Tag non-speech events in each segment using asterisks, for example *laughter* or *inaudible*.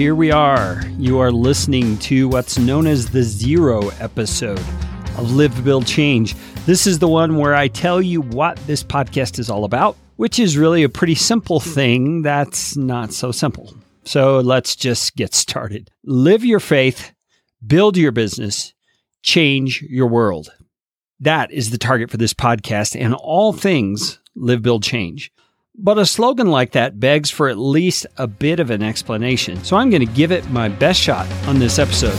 here we are. You are listening to what's known as the zero episode of Live, Build, Change. This is the one where I tell you what this podcast is all about, which is really a pretty simple thing that's not so simple. So let's just get started. Live your faith, build your business, change your world. That is the target for this podcast and all things live, build, change. But a slogan like that begs for at least a bit of an explanation. So I'm going to give it my best shot on this episode.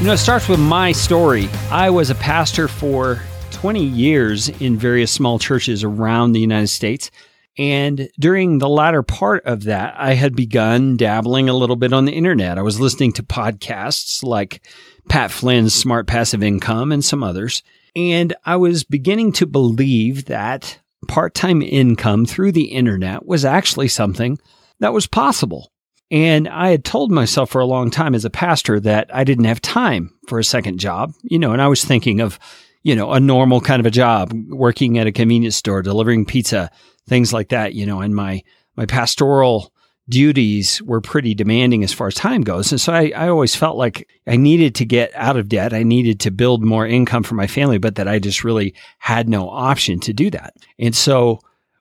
You know, it starts with my story. I was a pastor for 20 years in various small churches around the United States. And during the latter part of that, I had begun dabbling a little bit on the internet. I was listening to podcasts like Pat Flynn's Smart Passive Income and some others. And I was beginning to believe that part time income through the internet was actually something that was possible. And I had told myself for a long time as a pastor that I didn't have time for a second job, you know, and I was thinking of, you know, a normal kind of a job, working at a convenience store, delivering pizza, things like that, you know, and my, my pastoral duties were pretty demanding as far as time goes. And so I, I always felt like I needed to get out of debt. I needed to build more income for my family, but that I just really had no option to do that. And so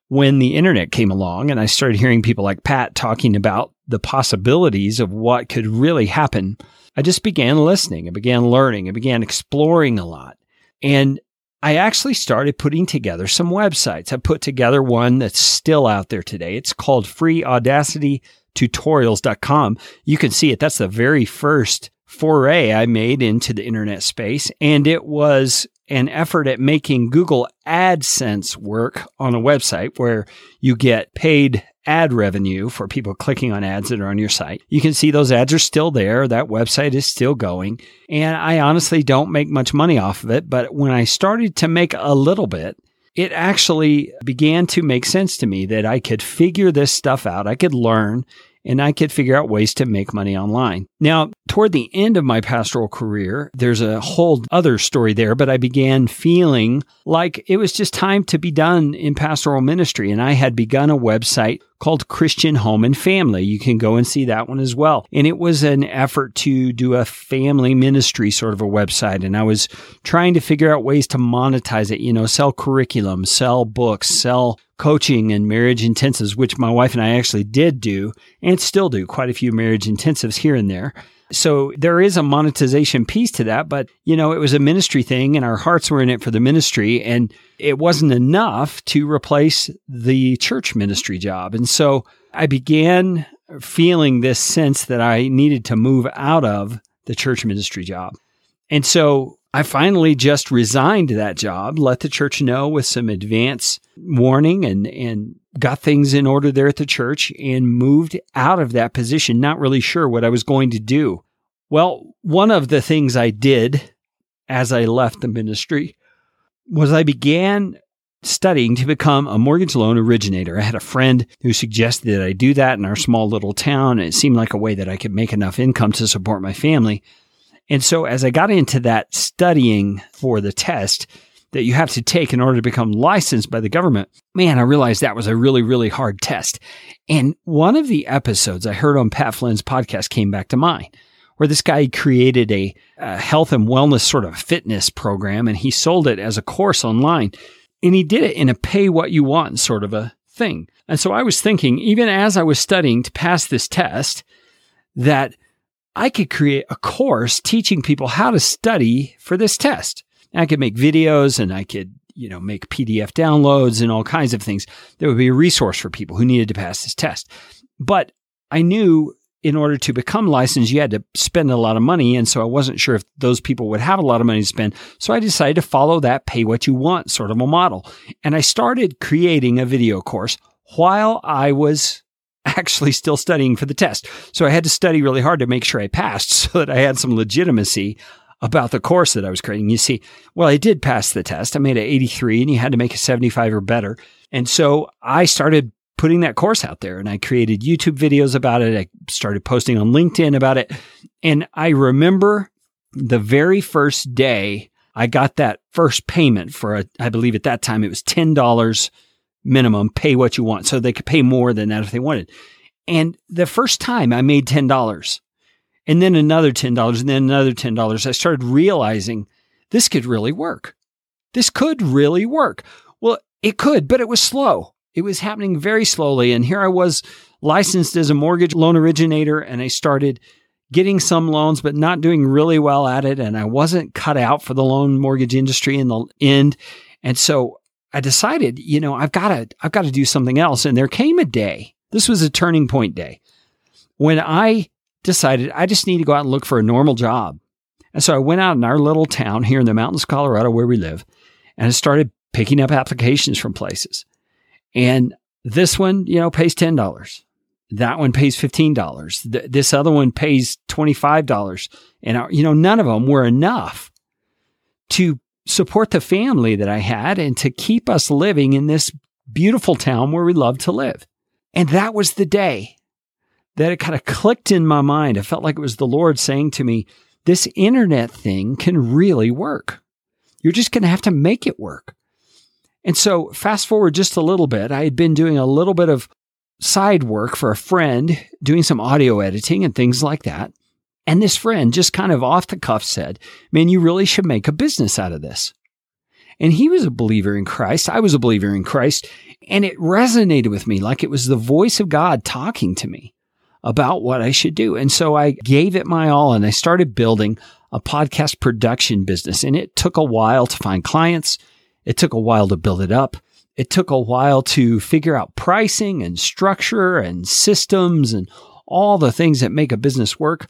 when the internet came along and I started hearing people like Pat talking about the possibilities of what could really happen, I just began listening. I began learning. I began exploring a lot. And I actually started putting together some websites. I put together one that's still out there today. It's called freeaudacitytutorials.com. You can see it. That's the very first foray I made into the internet space. And it was an effort at making Google AdSense work on a website where you get paid ad revenue for people clicking on ads that are on your site. You can see those ads are still there. That website is still going. And I honestly don't make much money off of it. But when I started to make a little bit, it actually began to make sense to me that I could figure this stuff out. I could learn and I could figure out ways to make money online. Now, toward the end of my pastoral career, there's a whole other story there, but I began feeling like it was just time to be done in pastoral ministry. And I had begun a website called Christian Home and Family. You can go and see that one as well. And it was an effort to do a family ministry sort of a website. And I was trying to figure out ways to monetize it, you know, sell curriculum, sell books, sell coaching and marriage intensives, which my wife and I actually did do and still do quite a few marriage intensives here and there. So there is a monetization piece to that, but you know, it was a ministry thing and our hearts were in it for the ministry and it wasn't enough to replace the church ministry job. And so I began feeling this sense that I needed to move out of the church ministry job. And so I finally just resigned that job, let the church know with some advance warning and, and got things in order there at the church and moved out of that position, not really sure what I was going to do. Well, one of the things I did as I left the ministry was I began studying to become a mortgage loan originator. I had a friend who suggested that I do that in our small little town. And it seemed like a way that I could make enough income to support my family. And so as I got into that studying for the test that you have to take in order to become licensed by the government, man, I realized that was a really, really hard test. And one of the episodes I heard on Pat Flynn's podcast came back to mind where this guy created a, a health and wellness sort of fitness program and he sold it as a course online. And he did it in a pay what you want sort of a thing. And so I was thinking, even as I was studying to pass this test, that I could create a course teaching people how to study for this test. And I could make videos and I could, you know, make PDF downloads and all kinds of things There would be a resource for people who needed to pass this test. But I knew in order to become licensed, you had to spend a lot of money. And so I wasn't sure if those people would have a lot of money to spend. So I decided to follow that pay what you want sort of a model. And I started creating a video course while I was actually still studying for the test. So I had to study really hard to make sure I passed *laughs* so that I had some legitimacy about the course that I was creating. You see, well, I did pass the test. I made an 83 and you had to make a 75 or better. And so I started putting that course out there and I created YouTube videos about it. I started posting on LinkedIn about it. And I remember the very first day I got that first payment for a, I believe at that time it was $10 minimum, pay what you want. So they could pay more than that if they wanted. And the first time I made $10 and then another $10 and then another $10, I started realizing this could really work. This could really work. Well, it could, but it was slow. It was happening very slowly. And here I was licensed as a mortgage loan originator and I started getting some loans, but not doing really well at it. And I wasn't cut out for the loan mortgage industry in the end. And so I decided, you know, I've got to, I've got to do something else. And there came a day, this was a turning point day when I decided I just need to go out and look for a normal job. And so I went out in our little town here in the mountains, of Colorado, where we live, and I started picking up applications from places. And this one, you know, pays $10. That one pays $15. Th- this other one pays $25. And, uh, you know, none of them were enough to support the family that I had and to keep us living in this beautiful town where we love to live. And that was the day that it kind of clicked in my mind. I felt like it was the Lord saying to me, this internet thing can really work. You're just going to have to make it work. And so, fast forward just a little bit, I had been doing a little bit of side work for a friend, doing some audio editing and things like that. And this friend just kind of off the cuff said, Man, you really should make a business out of this. And he was a believer in Christ. I was a believer in Christ. And it resonated with me like it was the voice of God talking to me about what I should do. And so I gave it my all and I started building a podcast production business. And it took a while to find clients. It took a while to build it up. It took a while to figure out pricing and structure and systems and all the things that make a business work.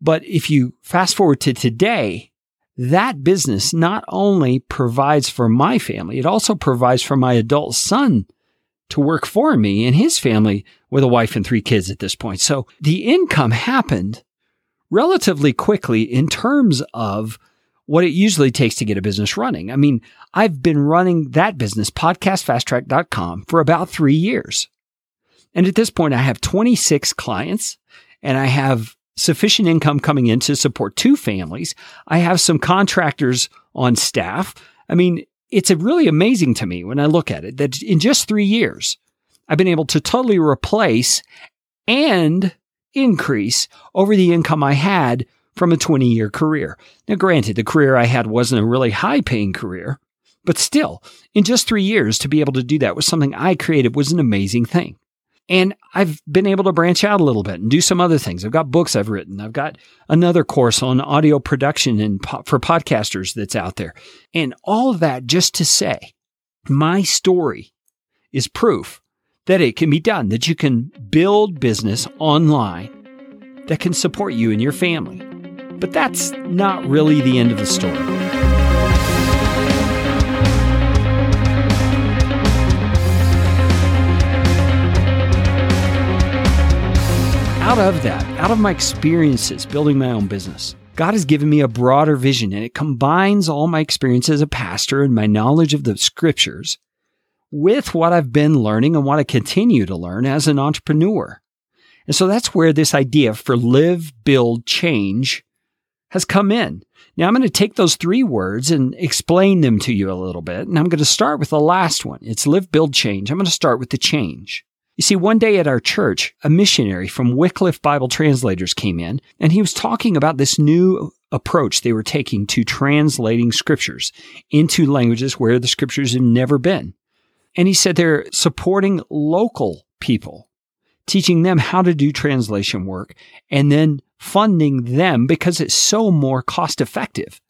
But if you fast forward to today, that business not only provides for my family, it also provides for my adult son to work for me and his family with a wife and three kids at this point. So the income happened relatively quickly in terms of what it usually takes to get a business running. I mean, I've been running that business, podcastfasttrack.com, for about three years. And at this point, I have 26 clients and I have sufficient income coming in to support two families. I have some contractors on staff. I mean, it's really amazing to me when I look at it that in just three years, I've been able to totally replace and increase over the income I had from a 20 year career. Now, granted, the career I had wasn't a really high paying career, but still, in just three years to be able to do that with something I created was an amazing thing. And I've been able to branch out a little bit and do some other things. I've got books I've written. I've got another course on audio production and po- for podcasters that's out there. And all of that just to say my story is proof that it can be done, that you can build business online that can support you and your family. But that's not really the end of the story. Out of that, out of my experiences building my own business, God has given me a broader vision and it combines all my experience as a pastor and my knowledge of the scriptures with what I've been learning and want to continue to learn as an entrepreneur. And so that's where this idea for live, build, change has come in. Now I'm going to take those three words and explain them to you a little bit. And I'm going to start with the last one. It's live, build, change. I'm going to start with the change. You see, one day at our church, a missionary from Wycliffe Bible Translators came in, and he was talking about this new approach they were taking to translating scriptures into languages where the scriptures have never been. And he said they're supporting local people, teaching them how to do translation work, and then funding them because it's so more cost effective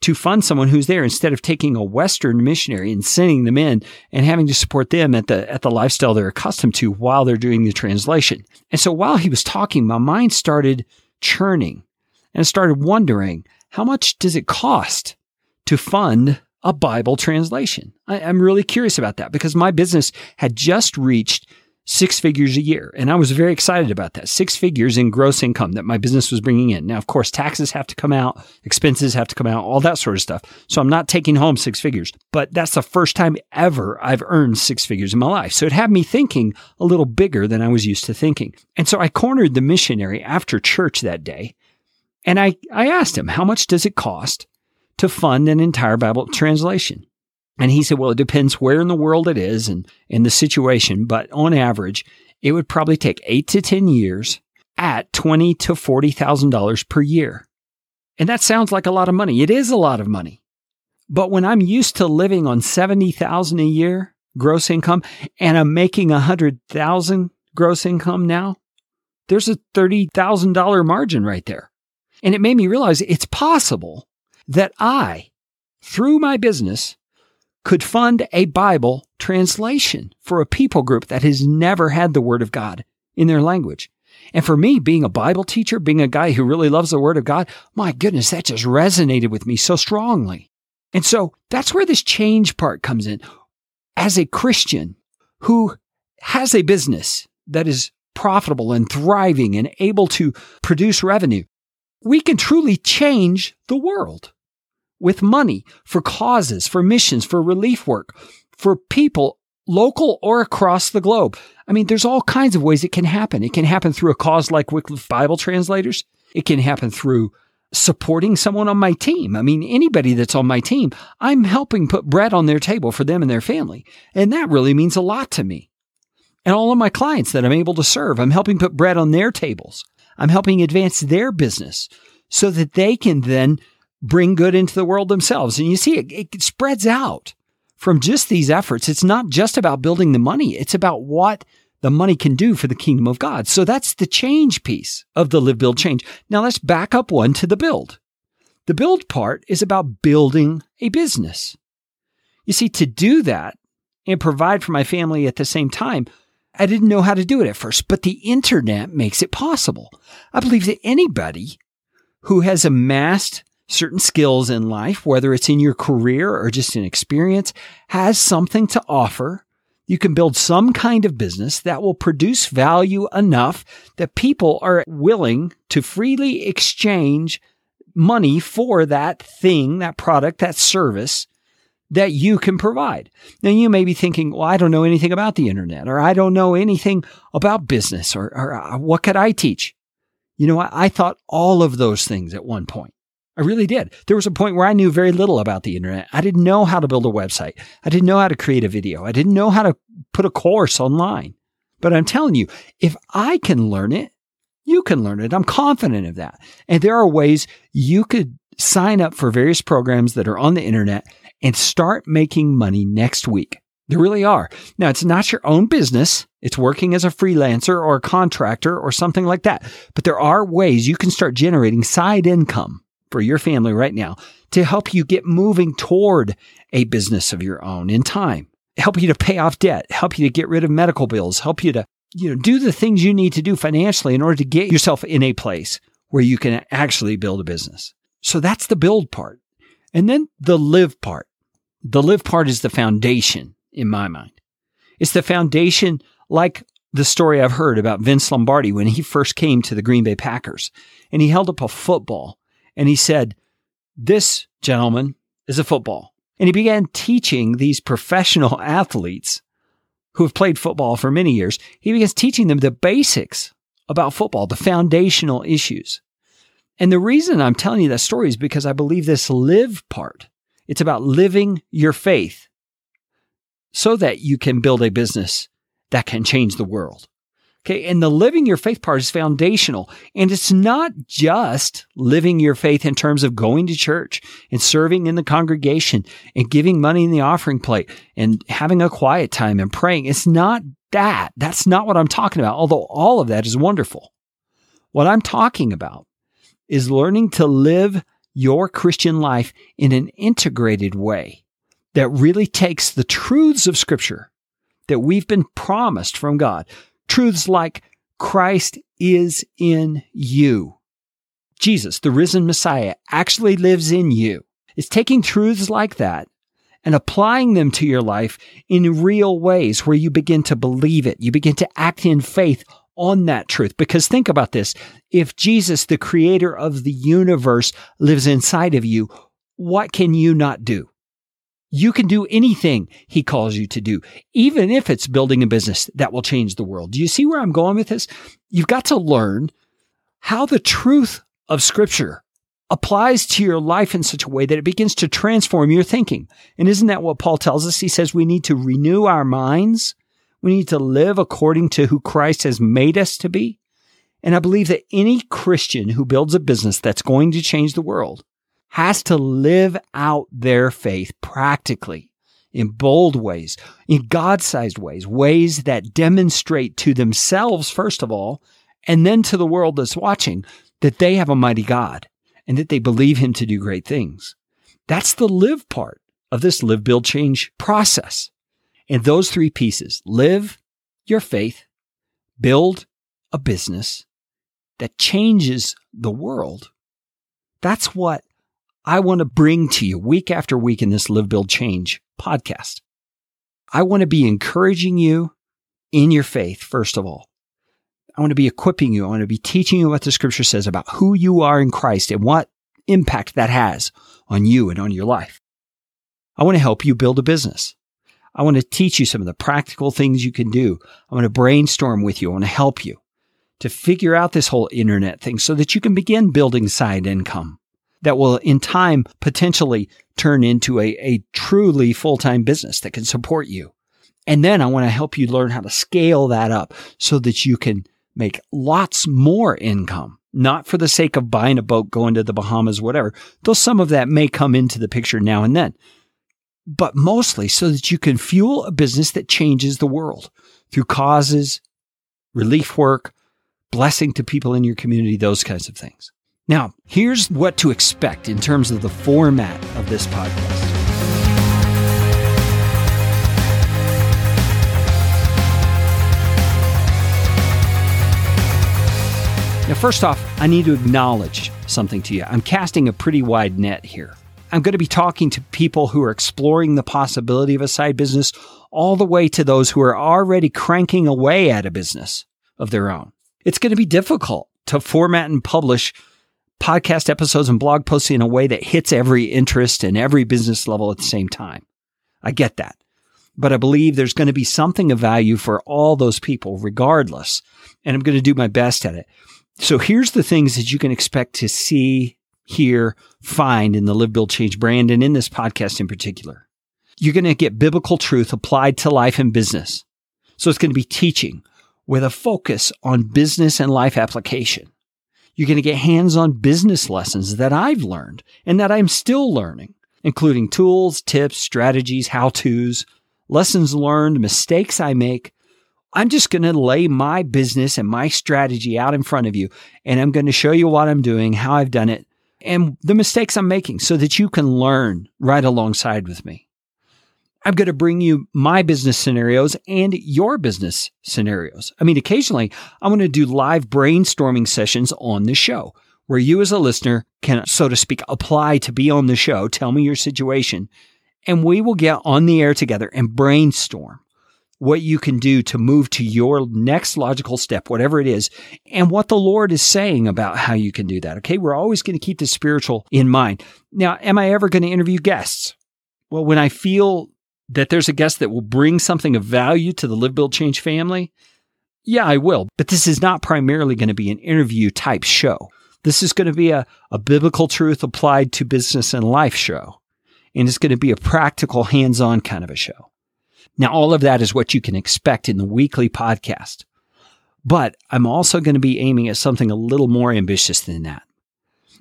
to fund someone who's there instead of taking a Western missionary and sending them in and having to support them at the, at the lifestyle they're accustomed to while they're doing the translation. And so while he was talking, my mind started churning and started wondering how much does it cost to fund a Bible translation? I, I'm really curious about that because my business had just reached six figures a year. And I was very excited about that. Six figures in gross income that my business was bringing in. Now, of course, taxes have to come out, expenses have to come out, all that sort of stuff. So I'm not taking home six figures, but that's the first time ever I've earned six figures in my life. So it had me thinking a little bigger than I was used to thinking. And so I cornered the missionary after church that day. And I, I asked him, how much does it cost to fund an entire Bible translation? And he said, well, it depends where in the world it is and, and the situation, but on average, it would probably take eight to 10 years at twenty to $40,000 per year. And that sounds like a lot of money. It is a lot of money. But when I'm used to living on 70,000 a year gross income and I'm making 100,000 gross income now, there's a $30,000 margin right there. And it made me realize it's possible that I, through my business, could fund a Bible translation for a people group that has never had the Word of God in their language. And for me, being a Bible teacher, being a guy who really loves the Word of God, my goodness, that just resonated with me so strongly. And so that's where this change part comes in. As a Christian who has a business that is profitable and thriving and able to produce revenue, we can truly change the world with money for causes, for missions, for relief work, for people local or across the globe. I mean, there's all kinds of ways it can happen. It can happen through a cause like Wycliffe Bible Translators. It can happen through supporting someone on my team. I mean, anybody that's on my team, I'm helping put bread on their table for them and their family. And that really means a lot to me. And all of my clients that I'm able to serve, I'm helping put bread on their tables. I'm helping advance their business so that they can then bring good into the world themselves. And you see, it, it spreads out from just these efforts. It's not just about building the money. It's about what the money can do for the kingdom of God. So that's the change piece of the live, build, change. Now let's back up one to the build. The build part is about building a business. You see, to do that and provide for my family at the same time, I didn't know how to do it at first, but the internet makes it possible. I believe that anybody who has amassed certain skills in life, whether it's in your career or just in experience, has something to offer. You can build some kind of business that will produce value enough that people are willing to freely exchange money for that thing, that product, that service that you can provide. Now you may be thinking, well, I don't know anything about the internet or I don't know anything about business or, or uh, what could I teach? You know, I, I thought all of those things at one point. I really did. There was a point where I knew very little about the internet. I didn't know how to build a website. I didn't know how to create a video. I didn't know how to put a course online. But I'm telling you, if I can learn it, you can learn it. I'm confident of that. And there are ways you could sign up for various programs that are on the internet and start making money next week. There really are. Now, it's not your own business. It's working as a freelancer or a contractor or something like that. But there are ways you can start generating side income for your family right now to help you get moving toward a business of your own in time, help you to pay off debt, help you to get rid of medical bills, help you to, you know, do the things you need to do financially in order to get yourself in a place where you can actually build a business. So that's the build part. And then the live part. The live part is the foundation in my mind. It's the foundation like the story I've heard about Vince Lombardi when he first came to the Green Bay Packers and he held up a football and he said, This gentleman is a football. And he began teaching these professional *laughs* athletes who have played football for many years, he begins teaching them the basics about football, the foundational issues. And the reason I'm telling you that story is because I believe this live part, it's about living your faith so that you can build a business that can change the world. Okay. And the living your faith part is foundational. And it's not just living your faith in terms of going to church and serving in the congregation and giving money in the offering plate and having a quiet time and praying. It's not that. That's not what I'm talking about. Although all of that is wonderful. What I'm talking about is learning to live your Christian life in an integrated way that really takes the truths of scripture that we've been promised from God Truths like Christ is in you. Jesus, the risen Messiah, actually lives in you. It's taking truths like that and applying them to your life in real ways where you begin to believe it. You begin to act in faith on that truth. Because think about this. If Jesus, the creator of the universe, lives inside of you, what can you not do? You can do anything he calls you to do, even if it's building a business that will change the world. Do you see where I'm going with this? You've got to learn how the truth of scripture applies to your life in such a way that it begins to transform your thinking. And isn't that what Paul tells us? He says we need to renew our minds. We need to live according to who Christ has made us to be. And I believe that any Christian who builds a business that's going to change the world has to live out their faith practically in bold ways, in God sized ways, ways that demonstrate to themselves, first of all, and then to the world that's watching that they have a mighty God and that they believe him to do great things. That's the live part of this live, build, change process. And those three pieces live your faith, build a business that changes the world. That's what I want to bring to you week after week in this Live, Build, Change podcast. I want to be encouraging you in your faith, first of all. I want to be equipping you. I want to be teaching you what the scripture says about who you are in Christ and what impact that has on you and on your life. I want to help you build a business. I want to teach you some of the practical things you can do. I want to brainstorm with you. I want to help you to figure out this whole internet thing so that you can begin building side income that will in time potentially turn into a, a truly full-time business that can support you. And then I want to help you learn how to scale that up so that you can make lots more income, not for the sake of buying a boat, going to the Bahamas, whatever, though some of that may come into the picture now and then, but mostly so that you can fuel a business that changes the world through causes, relief work, blessing to people in your community, those kinds of things. Now, here's what to expect in terms of the format of this podcast. Now, first off, I need to acknowledge something to you. I'm casting a pretty wide net here. I'm going to be talking to people who are exploring the possibility of a side business, all the way to those who are already cranking away at a business of their own. It's going to be difficult to format and publish podcast episodes and blog posts in a way that hits every interest and every business level at the same time. I get that. But I believe there's going to be something of value for all those people, regardless. And I'm going to do my best at it. So here's the things that you can expect to see, hear, find in the Live, Build, Change brand and in this podcast in particular. You're going to get biblical truth applied to life and business. So it's going to be teaching with a focus on business and life application. You're going to get hands on business lessons that I've learned and that I'm still learning, including tools, tips, strategies, how to's, lessons learned, mistakes I make. I'm just going to lay my business and my strategy out in front of you, and I'm going to show you what I'm doing, how I've done it, and the mistakes I'm making so that you can learn right alongside with me. I'm going to bring you my business scenarios and your business scenarios. I mean, occasionally I'm going to do live brainstorming sessions on the show where you as a listener can, so to speak, apply to be on the show. Tell me your situation and we will get on the air together and brainstorm what you can do to move to your next logical step, whatever it is, and what the Lord is saying about how you can do that. Okay. We're always going to keep the spiritual in mind. Now, am I ever going to interview guests? Well, when I feel that there's a guest that will bring something of value to the Live, Build, Change family? Yeah, I will. But this is not primarily going to be an interview type show. This is going to be a, a biblical truth applied to business and life show. And it's going to be a practical, hands on kind of a show. Now, all of that is what you can expect in the weekly podcast. But I'm also going to be aiming at something a little more ambitious than that.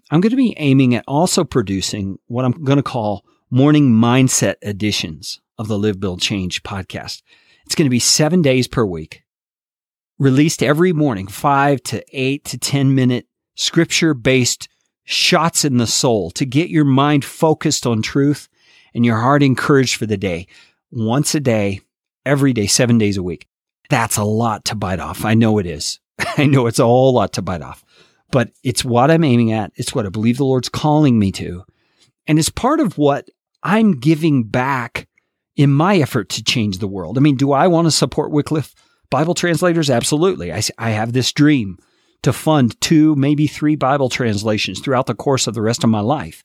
I'm going to be aiming at also producing what I'm going to call morning mindset editions of the Live, Build, Change podcast. It's going to be seven days per week, released every morning, five to eight to 10 minute scripture based shots in the soul to get your mind focused on truth and your heart encouraged for the day. Once a day, every day, seven days a week. That's a lot to bite off. I know it is. *laughs* I know it's a whole lot to bite off, but it's what I'm aiming at. It's what I believe the Lord's calling me to. And it's part of what I'm giving back in my effort to change the world. I mean, do I want to support Wycliffe Bible translators? Absolutely. I, I have this dream to fund two, maybe three Bible translations throughout the course of the rest of my life.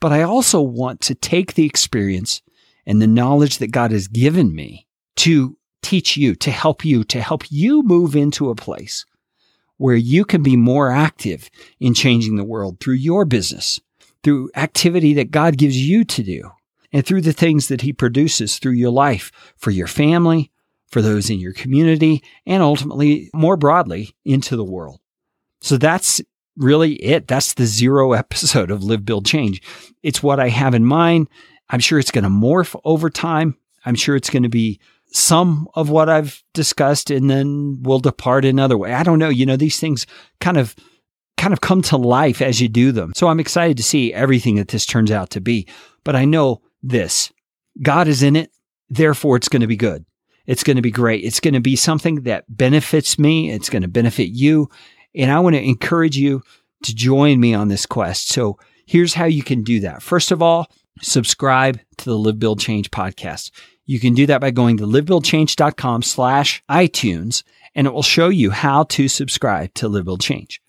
But I also want to take the experience and the knowledge that God has given me to teach you, to help you, to help you move into a place where you can be more active in changing the world through your business, through activity that God gives you to do, and through the things that He produces through your life for your family, for those in your community, and ultimately, more broadly, into the world. So that's really it. That's the zero *laughs* episode of Live, Build, Change. It's what I have in mind. I'm sure it's going to morph over time. I'm sure it's going to be some of what I've discussed and then we'll depart another way. I don't know. You know, these things kind of kind of come to life as you do them. So I'm excited to see everything that this turns out to be. But I know this. God is in it. Therefore, it's going to be good. It's going to be great. It's going to be something that benefits me. It's going to benefit you. And I want to encourage you to join me on this quest. So here's how you can do that. First of all, subscribe to the Live Build Change podcast. You can do that by going to livebuildchange.com slash iTunes, and it will show you how to subscribe to Live Build Change.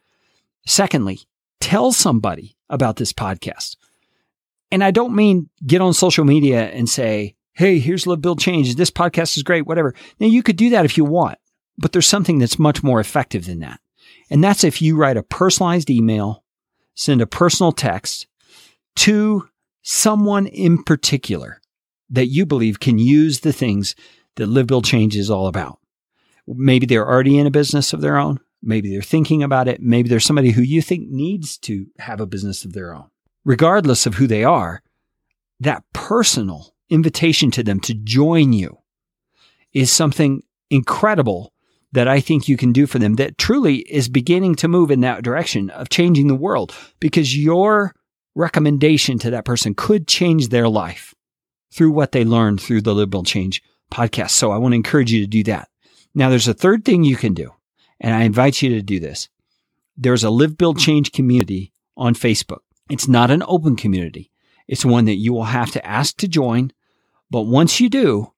Secondly, tell somebody about this podcast. And I don't mean get on social media and say, Hey, here's Live Build Change. This podcast is great, whatever. Now you could do that if you want, but there's something that's much more effective than that. And that's if you write a personalized email, send a personal text to someone in particular that you believe can use the things that Live Build Change is all about. Maybe they're already in a business of their own. Maybe they're thinking about it. Maybe there's somebody who you think needs to have a business of their own. Regardless of who they are, that personal invitation to them to join you is something incredible that I think you can do for them that truly is beginning to move in that direction of changing the world because your recommendation to that person could change their life through what they learned through the Live Build Change podcast. So I want to encourage you to do that. Now, there's a third thing you can do, and I invite you to do this. There's a Live Build Change community on Facebook. It's not an open community. It's one that you will have to ask to join. But once you do,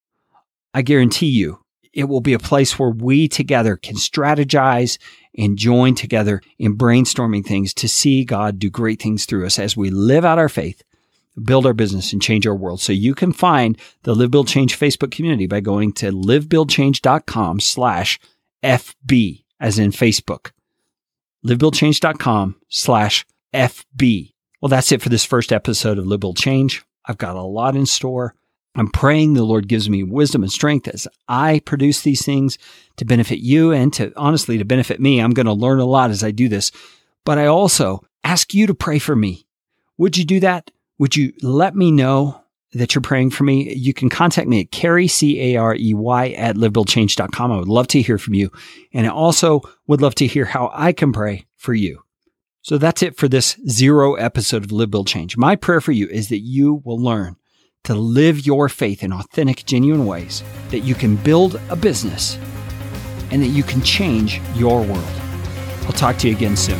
I guarantee you it will be a place where we together can strategize and join together in brainstorming things to see God do great things through us as we live out our faith build our business and change our world. So you can find the Live Build Change Facebook community by going to livebuildchange.com slash FB as in Facebook. livebuildchange.com slash FB. Well, that's it for this first episode of Live Build Change. I've got a lot in store. I'm praying the Lord gives me wisdom and strength as I produce these things to benefit you and to honestly to benefit me. I'm going to learn a lot as I do this, but I also ask you to pray for me. Would you do that? Would you let me know that you're praying for me? You can contact me at Carey, C-A-R-E-Y at livebuildchange.com. I would love to hear from you. And I also would love to hear how I can pray for you. So that's it for this zero episode of Live Build Change. My prayer for you is that you will learn to live your faith in authentic, genuine ways, that you can build a business and that you can change your world. I'll talk to you again soon.